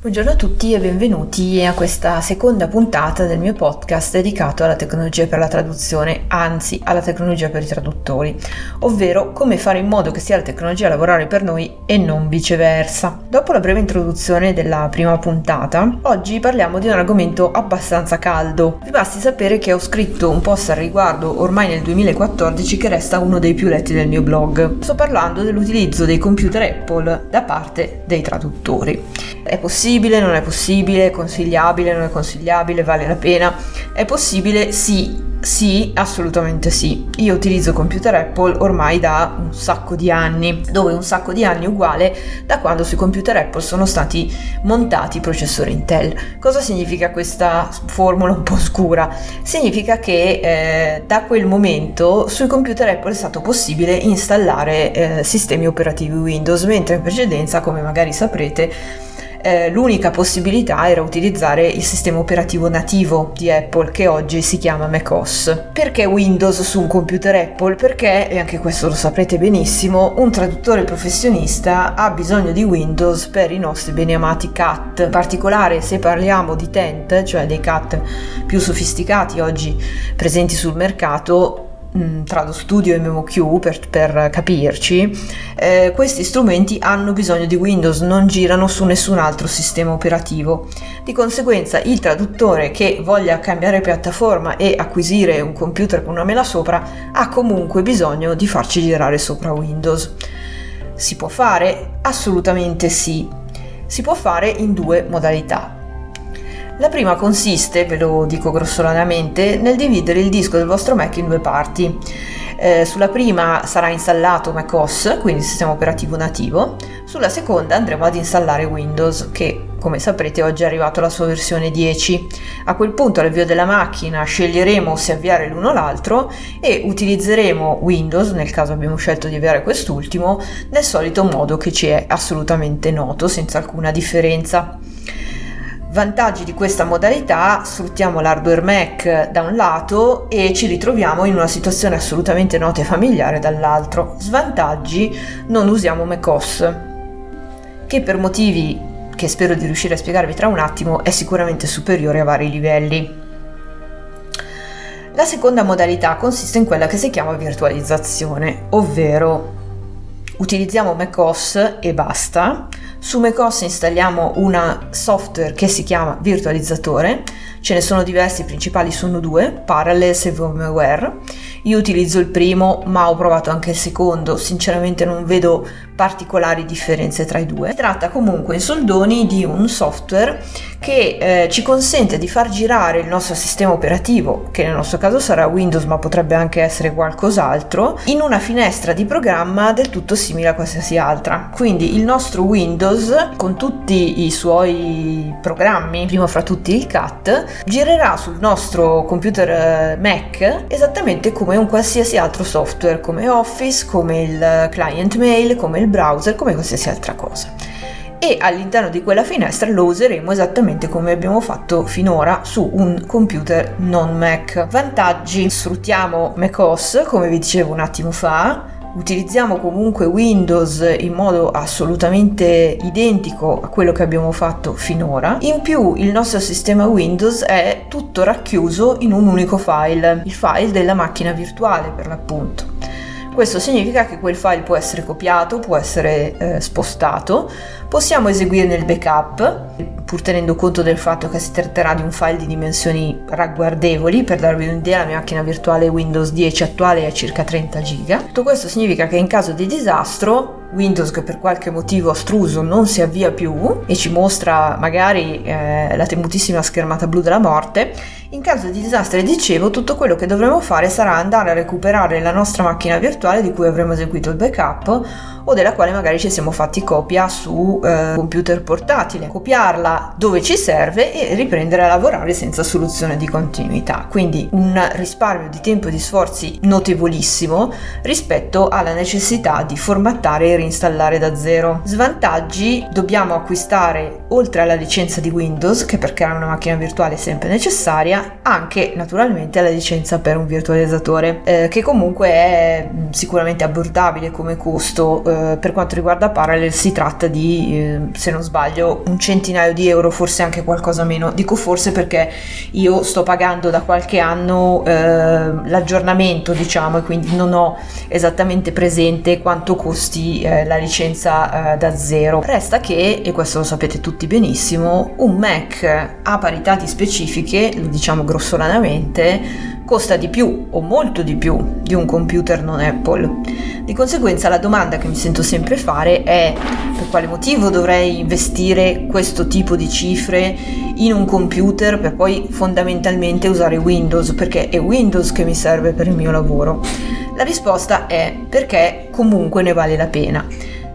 Buongiorno a tutti e benvenuti a questa seconda puntata del mio podcast dedicato alla tecnologia per la traduzione, anzi alla tecnologia per i traduttori, ovvero come fare in modo che sia la tecnologia a lavorare per noi e non viceversa. Dopo la breve introduzione della prima puntata, oggi parliamo di un argomento abbastanza caldo. Vi basti sapere che ho scritto un post al riguardo ormai nel 2014 che resta uno dei più letti del mio blog. Sto parlando dell'utilizzo dei computer Apple da parte dei traduttori. È possibile non è possibile, è consigliabile, non è consigliabile, vale la pena. È possibile? Sì, sì, assolutamente sì. Io utilizzo computer Apple ormai da un sacco di anni, dove un sacco di anni uguale da quando sui computer Apple sono stati montati i processori Intel. Cosa significa questa formula un po' scura? Significa che eh, da quel momento sui computer Apple è stato possibile installare eh, sistemi operativi Windows, mentre in precedenza, come magari saprete, eh, l'unica possibilità era utilizzare il sistema operativo nativo di Apple che oggi si chiama macOS. Perché Windows su un computer Apple? Perché, e anche questo lo saprete benissimo, un traduttore professionista ha bisogno di Windows per i nostri beneamati CAT. In particolare se parliamo di Tent, cioè dei CAT più sofisticati oggi presenti sul mercato, Mm, Trado Studio e MemoQ per, per capirci, eh, questi strumenti hanno bisogno di Windows, non girano su nessun altro sistema operativo. Di conseguenza il traduttore che voglia cambiare piattaforma e acquisire un computer con una mela sopra ha comunque bisogno di farci girare sopra Windows. Si può fare? Assolutamente sì. Si può fare in due modalità. La prima consiste, ve lo dico grossolanamente, nel dividere il disco del vostro Mac in due parti. Eh, sulla prima sarà installato macOS, quindi sistema operativo nativo, sulla seconda andremo ad installare Windows, che come saprete oggi è arrivato alla sua versione 10. A quel punto all'avvio della macchina sceglieremo se avviare l'uno o l'altro e utilizzeremo Windows, nel caso abbiamo scelto di avviare quest'ultimo, nel solito modo che ci è assolutamente noto, senza alcuna differenza. Vantaggi di questa modalità, sfruttiamo l'hardware Mac da un lato e ci ritroviamo in una situazione assolutamente nota e familiare dall'altro. Svantaggi, non usiamo macOS, che per motivi che spero di riuscire a spiegarvi tra un attimo è sicuramente superiore a vari livelli. La seconda modalità consiste in quella che si chiama virtualizzazione, ovvero utilizziamo macOS e basta su macOS installiamo una software che si chiama virtualizzatore, ce ne sono diversi, i principali sono due, Parallels e VMware. Io utilizzo il primo, ma ho provato anche il secondo, sinceramente non vedo particolari differenze tra i due. Si tratta comunque in soldoni di un software che eh, ci consente di far girare il nostro sistema operativo, che nel nostro caso sarà Windows ma potrebbe anche essere qualcos'altro, in una finestra di programma del tutto simile a qualsiasi altra. Quindi il nostro Windows con tutti i suoi programmi, prima fra tutti il CAT, girerà sul nostro computer eh, Mac esattamente come un qualsiasi altro software, come Office, come il client mail, come il browser, come qualsiasi altra cosa. E all'interno di quella finestra lo useremo esattamente come abbiamo fatto finora su un computer non Mac. Vantaggi: sfruttiamo macOS, come vi dicevo un attimo fa, utilizziamo comunque Windows in modo assolutamente identico a quello che abbiamo fatto finora. In più il nostro sistema Windows è tutto racchiuso in un unico file, il file della macchina virtuale per l'appunto. Questo significa che quel file può essere copiato, può essere eh, spostato, possiamo eseguirne il backup, pur tenendo conto del fatto che si tratterà di un file di dimensioni ragguardevoli, per darvi un'idea la mia macchina virtuale Windows 10 attuale è circa 30 giga. Tutto questo significa che in caso di disastro Windows che per qualche motivo astruso non si avvia più e ci mostra magari eh, la temutissima schermata blu della morte, in caso di disastro, dicevo, tutto quello che dovremo fare sarà andare a recuperare la nostra macchina virtuale di cui avremo eseguito il backup o della quale magari ci siamo fatti copia su eh, computer portatile, copiarla dove ci serve e riprendere a lavorare senza soluzione di continuità. Quindi un risparmio di tempo e di sforzi notevolissimo rispetto alla necessità di formattare e reinstallare da zero. Svantaggi, dobbiamo acquistare oltre alla licenza di Windows, che per creare una macchina virtuale è sempre necessaria, anche naturalmente la licenza per un virtualizzatore, eh, che comunque è mm, sicuramente abbordabile come costo. Eh, per quanto riguarda Parallel si tratta di, eh, se non sbaglio, un centinaio di euro, forse anche qualcosa meno. Dico forse perché io sto pagando da qualche anno eh, l'aggiornamento, diciamo, e quindi non ho esattamente presente quanto costi eh, la licenza eh, da zero. Resta che, e questo lo sapete tutti benissimo, un Mac a parità di specifiche, lo diciamo grossolanamente, costa di più o molto di più di un computer non Apple. Di conseguenza la domanda che mi sento sempre fare è per quale motivo dovrei investire questo tipo di cifre in un computer per poi fondamentalmente usare Windows, perché è Windows che mi serve per il mio lavoro. La risposta è perché comunque ne vale la pena.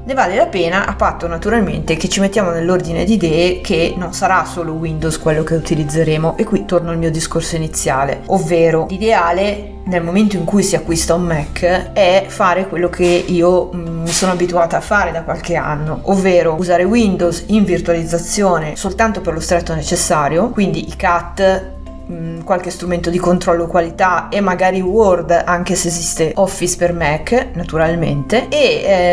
Ne vale la pena a patto naturalmente che ci mettiamo nell'ordine di idee che non sarà solo Windows quello che utilizzeremo. E qui torno al mio discorso iniziale, ovvero l'ideale nel momento in cui si acquista un Mac è fare quello che io mm, mi sono abituata a fare da qualche anno, ovvero usare Windows in virtualizzazione soltanto per lo stretto necessario, quindi i CAT Mm, qualche strumento di controllo qualità e magari Word anche se esiste Office per Mac naturalmente e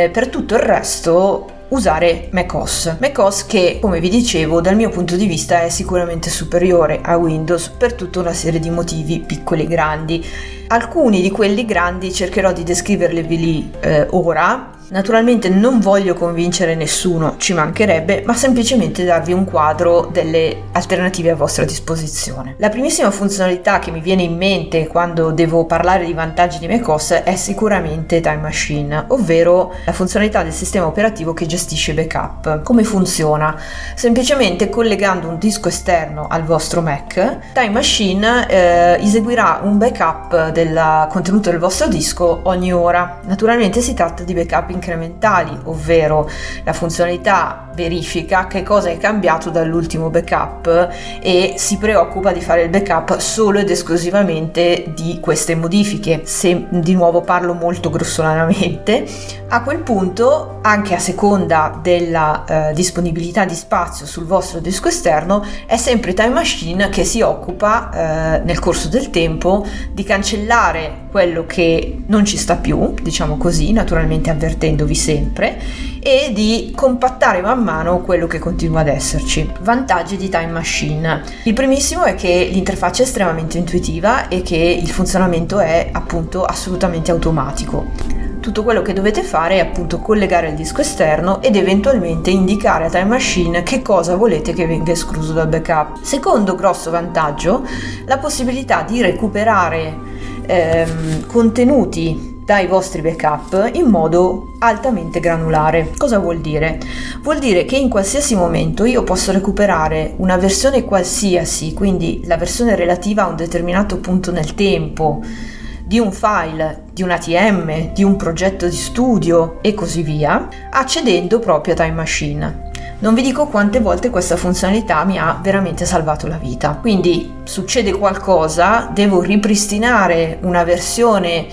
eh, per tutto il resto usare macOS. macOS che, come vi dicevo, dal mio punto di vista è sicuramente superiore a Windows per tutta una serie di motivi piccoli e grandi. Alcuni di quelli grandi cercherò di descriverli eh, ora Naturalmente non voglio convincere nessuno, ci mancherebbe, ma semplicemente darvi un quadro delle alternative a vostra disposizione. La primissima funzionalità che mi viene in mente quando devo parlare di vantaggi di macOS è sicuramente Time Machine, ovvero la funzionalità del sistema operativo che gestisce backup. Come funziona? Semplicemente collegando un disco esterno al vostro Mac, Time Machine eh, eseguirà un backup del contenuto del vostro disco ogni ora. Naturalmente si tratta di backup in incrementali, ovvero la funzionalità verifica che cosa è cambiato dall'ultimo backup e si preoccupa di fare il backup solo ed esclusivamente di queste modifiche. Se di nuovo parlo molto grossolanamente, a quel punto, anche a seconda della eh, disponibilità di spazio sul vostro disco esterno, è sempre Time Machine che si occupa eh, nel corso del tempo di cancellare quello che non ci sta più, diciamo così, naturalmente avvertendovi sempre, e di compattare man mano quello che continua ad esserci. Vantaggi di Time Machine. Il primissimo è che l'interfaccia è estremamente intuitiva e che il funzionamento è appunto assolutamente automatico. Tutto quello che dovete fare è appunto collegare il disco esterno ed eventualmente indicare a Time Machine che cosa volete che venga escluso dal backup. Secondo grosso vantaggio, la possibilità di recuperare ehm, contenuti dai vostri backup in modo altamente granulare. Cosa vuol dire? Vuol dire che in qualsiasi momento io posso recuperare una versione qualsiasi, quindi la versione relativa a un determinato punto nel tempo, di un file, di un ATM, di un progetto di studio e così via, accedendo proprio a Time Machine. Non vi dico quante volte questa funzionalità mi ha veramente salvato la vita. Quindi succede qualcosa, devo ripristinare una versione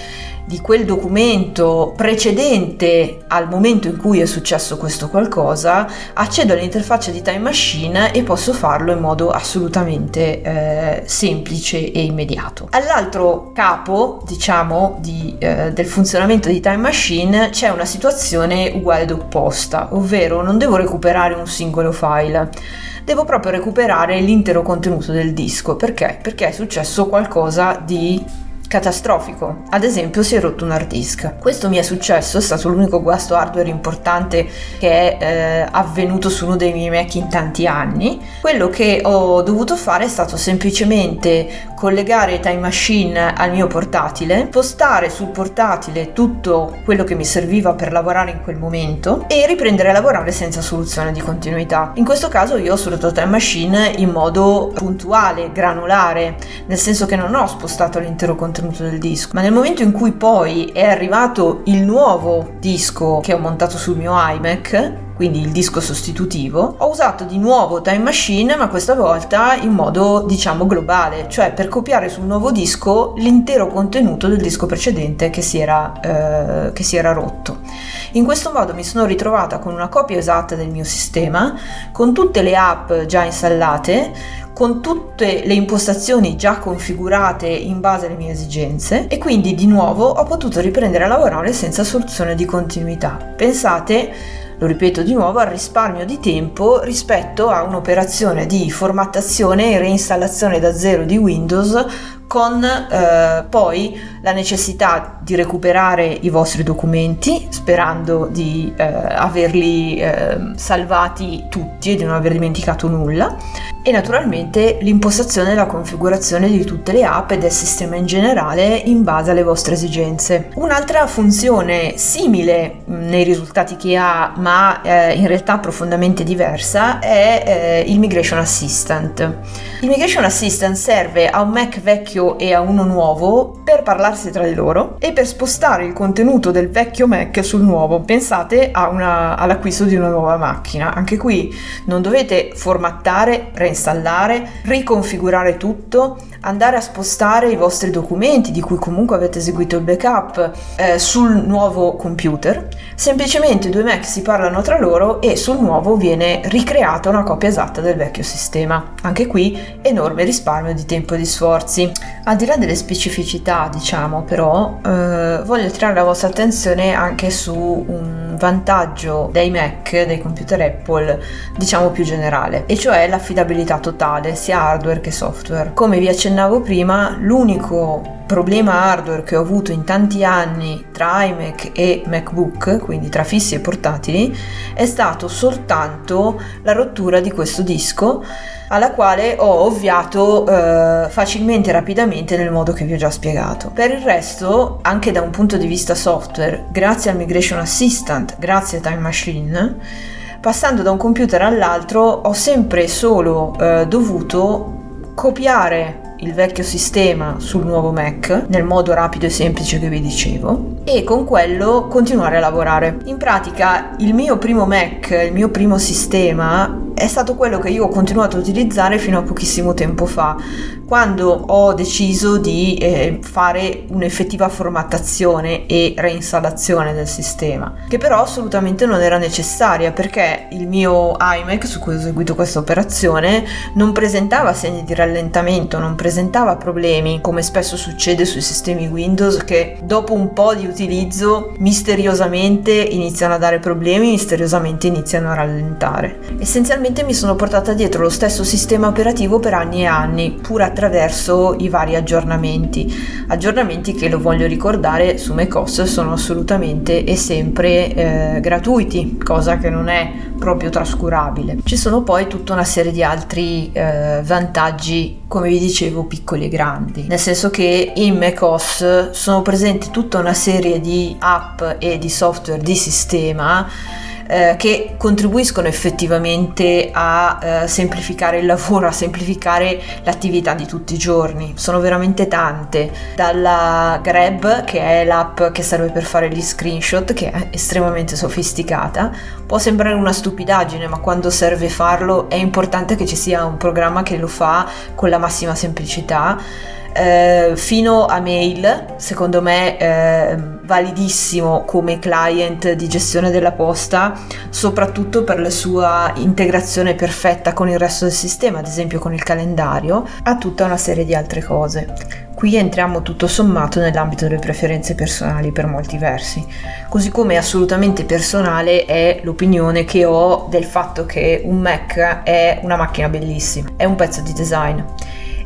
di quel documento precedente al momento in cui è successo questo qualcosa, accedo all'interfaccia di Time Machine e posso farlo in modo assolutamente eh, semplice e immediato. All'altro capo, diciamo, di, eh, del funzionamento di Time Machine c'è una situazione uguale ed opposta, ovvero non devo recuperare un singolo file devo proprio recuperare l'intero contenuto del disco. Perché? Perché è successo qualcosa di catastrofico. Ad esempio si è rotto un hard disk. Questo mi è successo, è stato l'unico guasto hardware importante che è eh, avvenuto su uno dei miei Mac in tanti anni. Quello che ho dovuto fare è stato semplicemente collegare Time Machine al mio portatile, postare sul portatile tutto quello che mi serviva per lavorare in quel momento e riprendere a lavorare senza soluzione di continuità. In questo caso io ho sfruttato Time Machine in modo puntuale, granulare, nel senso che non ho spostato l'intero contenuto del disco, ma nel momento in cui poi è arrivato il nuovo disco che ho montato sul mio iMac, quindi il disco sostitutivo, ho usato di nuovo Time Machine, ma questa volta in modo diciamo globale, cioè per copiare sul nuovo disco l'intero contenuto del disco precedente che si era, eh, che si era rotto. In questo modo mi sono ritrovata con una copia esatta del mio sistema, con tutte le app già installate, con tutte le impostazioni già configurate in base alle mie esigenze e quindi di nuovo ho potuto riprendere a lavorare senza soluzione di continuità. Pensate lo ripeto di nuovo, al risparmio di tempo rispetto a un'operazione di formattazione e reinstallazione da zero di Windows con eh, poi la necessità di recuperare i vostri documenti sperando di eh, averli eh, salvati tutti e di non aver dimenticato nulla e naturalmente l'impostazione e la configurazione di tutte le app e del sistema in generale in base alle vostre esigenze. Un'altra funzione simile nei risultati che ha ma eh, in realtà profondamente diversa è eh, il Migration Assistant. Il Migration Assistant serve a un Mac vecchio e a uno nuovo per parlarsi tra di loro e per spostare il contenuto del vecchio Mac sul nuovo. Pensate una, all'acquisto di una nuova macchina. Anche qui non dovete formattare, reinstallare, riconfigurare tutto, andare a spostare i vostri documenti di cui comunque avete eseguito il backup eh, sul nuovo computer. Semplicemente due Mac si parlano tra loro e sul nuovo viene ricreata una copia esatta del vecchio sistema. Anche qui enorme risparmio di tempo e di sforzi. Al di là delle specificità, diciamo, però, eh, voglio attirare la vostra attenzione anche su un vantaggio dei Mac, dei computer Apple, diciamo più generale, e cioè l'affidabilità totale, sia hardware che software. Come vi accennavo prima, l'unico problema hardware che ho avuto in tanti anni tra iMac e MacBook, quindi tra fissi e portatili, è stato soltanto la rottura di questo disco alla quale ho ovviato eh, facilmente e rapidamente nel modo che vi ho già spiegato. Per il resto, anche da un punto di vista software, grazie al Migration Assistant, grazie a Time Machine, passando da un computer all'altro ho sempre solo eh, dovuto copiare il vecchio sistema sul nuovo Mac nel modo rapido e semplice che vi dicevo e con quello continuare a lavorare. In pratica il mio primo Mac, il mio primo sistema è stato quello che io ho continuato a utilizzare fino a pochissimo tempo fa, quando ho deciso di eh, fare un'effettiva formattazione e reinstallazione del sistema, che però assolutamente non era necessaria perché il mio iMac su cui ho eseguito questa operazione non presentava segni di rallentamento, non presentava problemi come spesso succede sui sistemi Windows che dopo un po' di utilizzo misteriosamente iniziano a dare problemi, misteriosamente iniziano a rallentare. Essenzialmente mi sono portata dietro lo stesso sistema operativo per anni e anni, pur attraverso i vari aggiornamenti. Aggiornamenti che lo voglio ricordare su macOS sono assolutamente e sempre eh, gratuiti, cosa che non è proprio trascurabile. Ci sono poi tutta una serie di altri eh, vantaggi, come vi dicevo, piccoli e grandi, nel senso che in macOS sono presenti tutta una serie di app e di software di sistema eh, che contribuiscono effettivamente a eh, semplificare il lavoro, a semplificare l'attività di tutti i giorni. Sono veramente tante, dalla Grab che è l'app che serve per fare gli screenshot, che è estremamente sofisticata, può sembrare una stupidaggine, ma quando serve farlo è importante che ci sia un programma che lo fa con la massima semplicità eh, fino a mail, secondo me eh, validissimo come client di gestione della posta, soprattutto per la sua integrazione perfetta con il resto del sistema, ad esempio con il calendario, a tutta una serie di altre cose. Qui entriamo tutto sommato nell'ambito delle preferenze personali per molti versi, così come assolutamente personale è l'opinione che ho del fatto che un Mac è una macchina bellissima, è un pezzo di design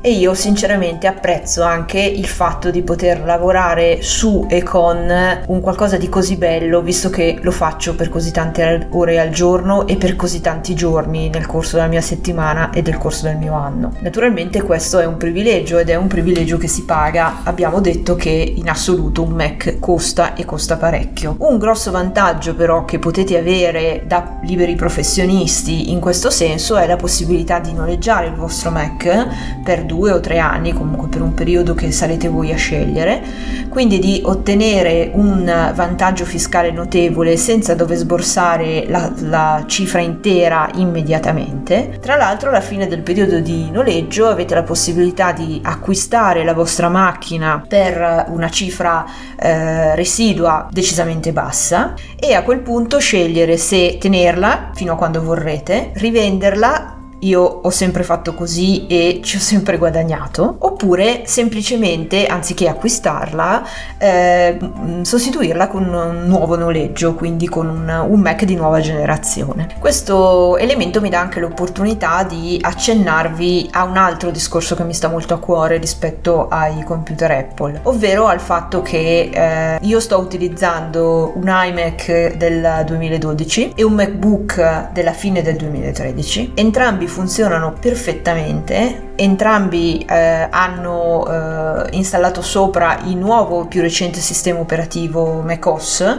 e io sinceramente apprezzo anche il fatto di poter lavorare su e con un qualcosa di così bello visto che lo faccio per così tante ore al giorno e per così tanti giorni nel corso della mia settimana e del corso del mio anno. Naturalmente questo è un privilegio ed è un privilegio che si paga. Abbiamo detto che in assoluto un Mac costa e costa parecchio. Un grosso vantaggio però che potete avere da liberi professionisti in questo senso è la possibilità di noleggiare il vostro Mac per due o tre anni, comunque per un periodo che sarete voi a scegliere, quindi di ottenere un vantaggio fiscale notevole senza dover sborsare la, la cifra intera immediatamente. Tra l'altro alla fine del periodo di noleggio avete la possibilità di acquistare la vostra macchina per una cifra eh, residua decisamente bassa e a quel punto scegliere se tenerla fino a quando vorrete, rivenderla io ho sempre fatto così e ci ho sempre guadagnato, oppure semplicemente anziché acquistarla, eh, sostituirla con un nuovo noleggio, quindi con un, un Mac di nuova generazione. Questo elemento mi dà anche l'opportunità di accennarvi a un altro discorso che mi sta molto a cuore rispetto ai computer Apple, ovvero al fatto che eh, io sto utilizzando un iMac del 2012 e un MacBook della fine del 2013. Entrambi funzionano perfettamente, entrambi eh, hanno eh, installato sopra il nuovo più recente sistema operativo macOS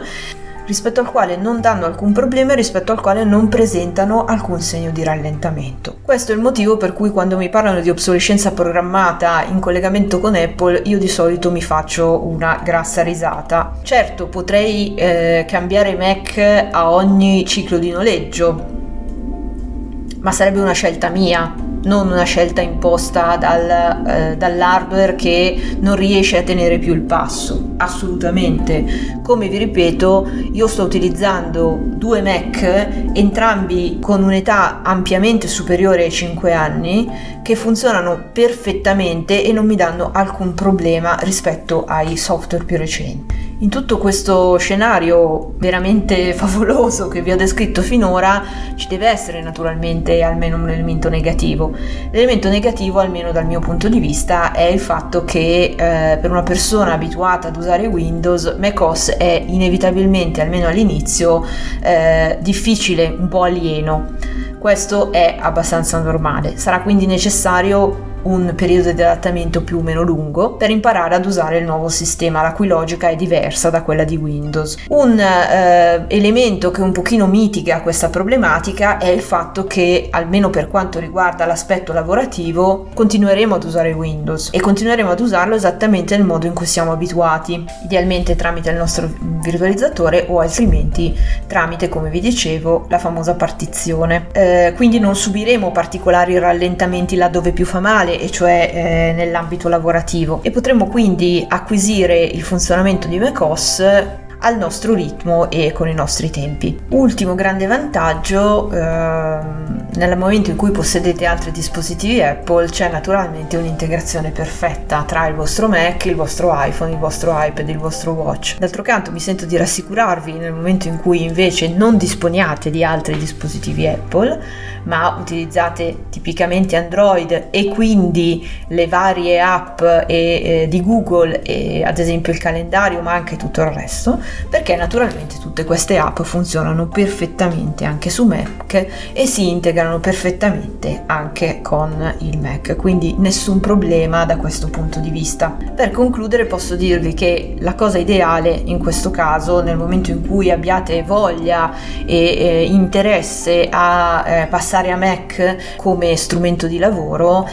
rispetto al quale non danno alcun problema e rispetto al quale non presentano alcun segno di rallentamento. Questo è il motivo per cui quando mi parlano di obsolescenza programmata in collegamento con Apple io di solito mi faccio una grassa risata. Certo, potrei eh, cambiare Mac a ogni ciclo di noleggio, ma sarebbe una scelta mia non una scelta imposta dal, eh, dall'hardware che non riesce a tenere più il passo, assolutamente. Come vi ripeto, io sto utilizzando due Mac, entrambi con un'età ampiamente superiore ai 5 anni, che funzionano perfettamente e non mi danno alcun problema rispetto ai software più recenti. In tutto questo scenario veramente favoloso che vi ho descritto finora ci deve essere naturalmente almeno un elemento negativo. L'elemento negativo, almeno dal mio punto di vista, è il fatto che eh, per una persona abituata ad usare Windows, macOS è inevitabilmente, almeno all'inizio, eh, difficile, un po' alieno. Questo è abbastanza normale. Sarà quindi necessario un periodo di adattamento più o meno lungo per imparare ad usare il nuovo sistema, la cui logica è diversa da quella di Windows. Un eh, elemento che un pochino mitiga questa problematica è il fatto che, almeno per quanto riguarda l'aspetto lavorativo, continueremo ad usare Windows e continueremo ad usarlo esattamente nel modo in cui siamo abituati, idealmente tramite il nostro virtualizzatore o altrimenti tramite, come vi dicevo, la famosa partizione. Eh, quindi non subiremo particolari rallentamenti laddove più fa male e cioè eh, nell'ambito lavorativo e potremo quindi acquisire il funzionamento di macOS al nostro ritmo e con i nostri tempi. Ultimo grande vantaggio, ehm, nel momento in cui possedete altri dispositivi Apple c'è naturalmente un'integrazione perfetta tra il vostro Mac, il vostro iPhone, il vostro iPad, il vostro Watch. D'altro canto mi sento di rassicurarvi nel momento in cui invece non disponiate di altri dispositivi Apple, ma utilizzate tipicamente Android e quindi le varie app e, eh, di Google e ad esempio il calendario ma anche tutto il resto perché naturalmente tutte queste app funzionano perfettamente anche su Mac e si integrano perfettamente anche con il Mac, quindi nessun problema da questo punto di vista. Per concludere posso dirvi che la cosa ideale in questo caso, nel momento in cui abbiate voglia e eh, interesse a eh, passare a Mac come strumento di lavoro,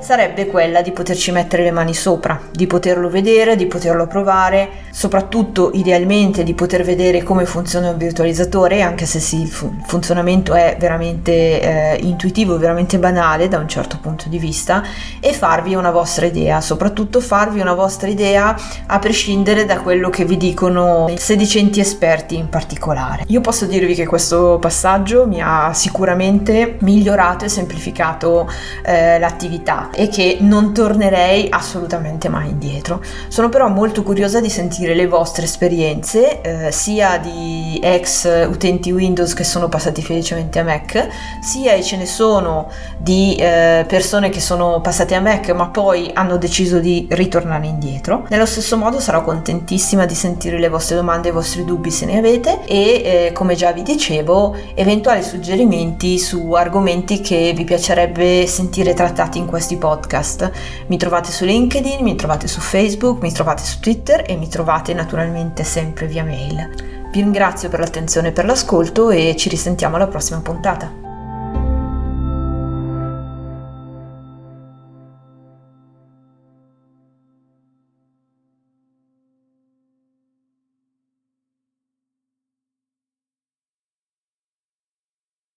sarebbe quella di poterci mettere le mani sopra, di poterlo vedere, di poterlo provare, soprattutto idealmente di poter vedere come funziona un virtualizzatore, anche se il, fu- funzionamento è veramente eh, intuitivo, veramente banale da un certo punto di vista, e farvi una vostra idea, soprattutto farvi una vostra idea a prescindere da quello che vi dicono sedicenti esperti in particolare. Io posso dirvi che questo passaggio mi ha sicuramente migliorato e semplificato eh, l'attività e che non tornerei assolutamente mai indietro. Sono però molto curiosa di sentire le vostre esperienze, eh, sia di ex utenti Windows che sono passati felicemente a Mac, sia e ce ne sono di eh, persone che sono passate a Mac ma poi hanno deciso di ritornare indietro. Nello stesso modo sarò contentissima di sentire le vostre domande e i vostri dubbi se ne avete e eh, come già vi dicevo eventuali suggerimenti su argomenti che vi piacerebbe sentire trattati in questi podcast. Mi trovate su LinkedIn, mi trovate su Facebook, mi trovate su Twitter e mi trovate naturalmente sempre via mail. Vi ringrazio per l'attenzione e per l'ascolto e ci risentiamo alla prossima puntata.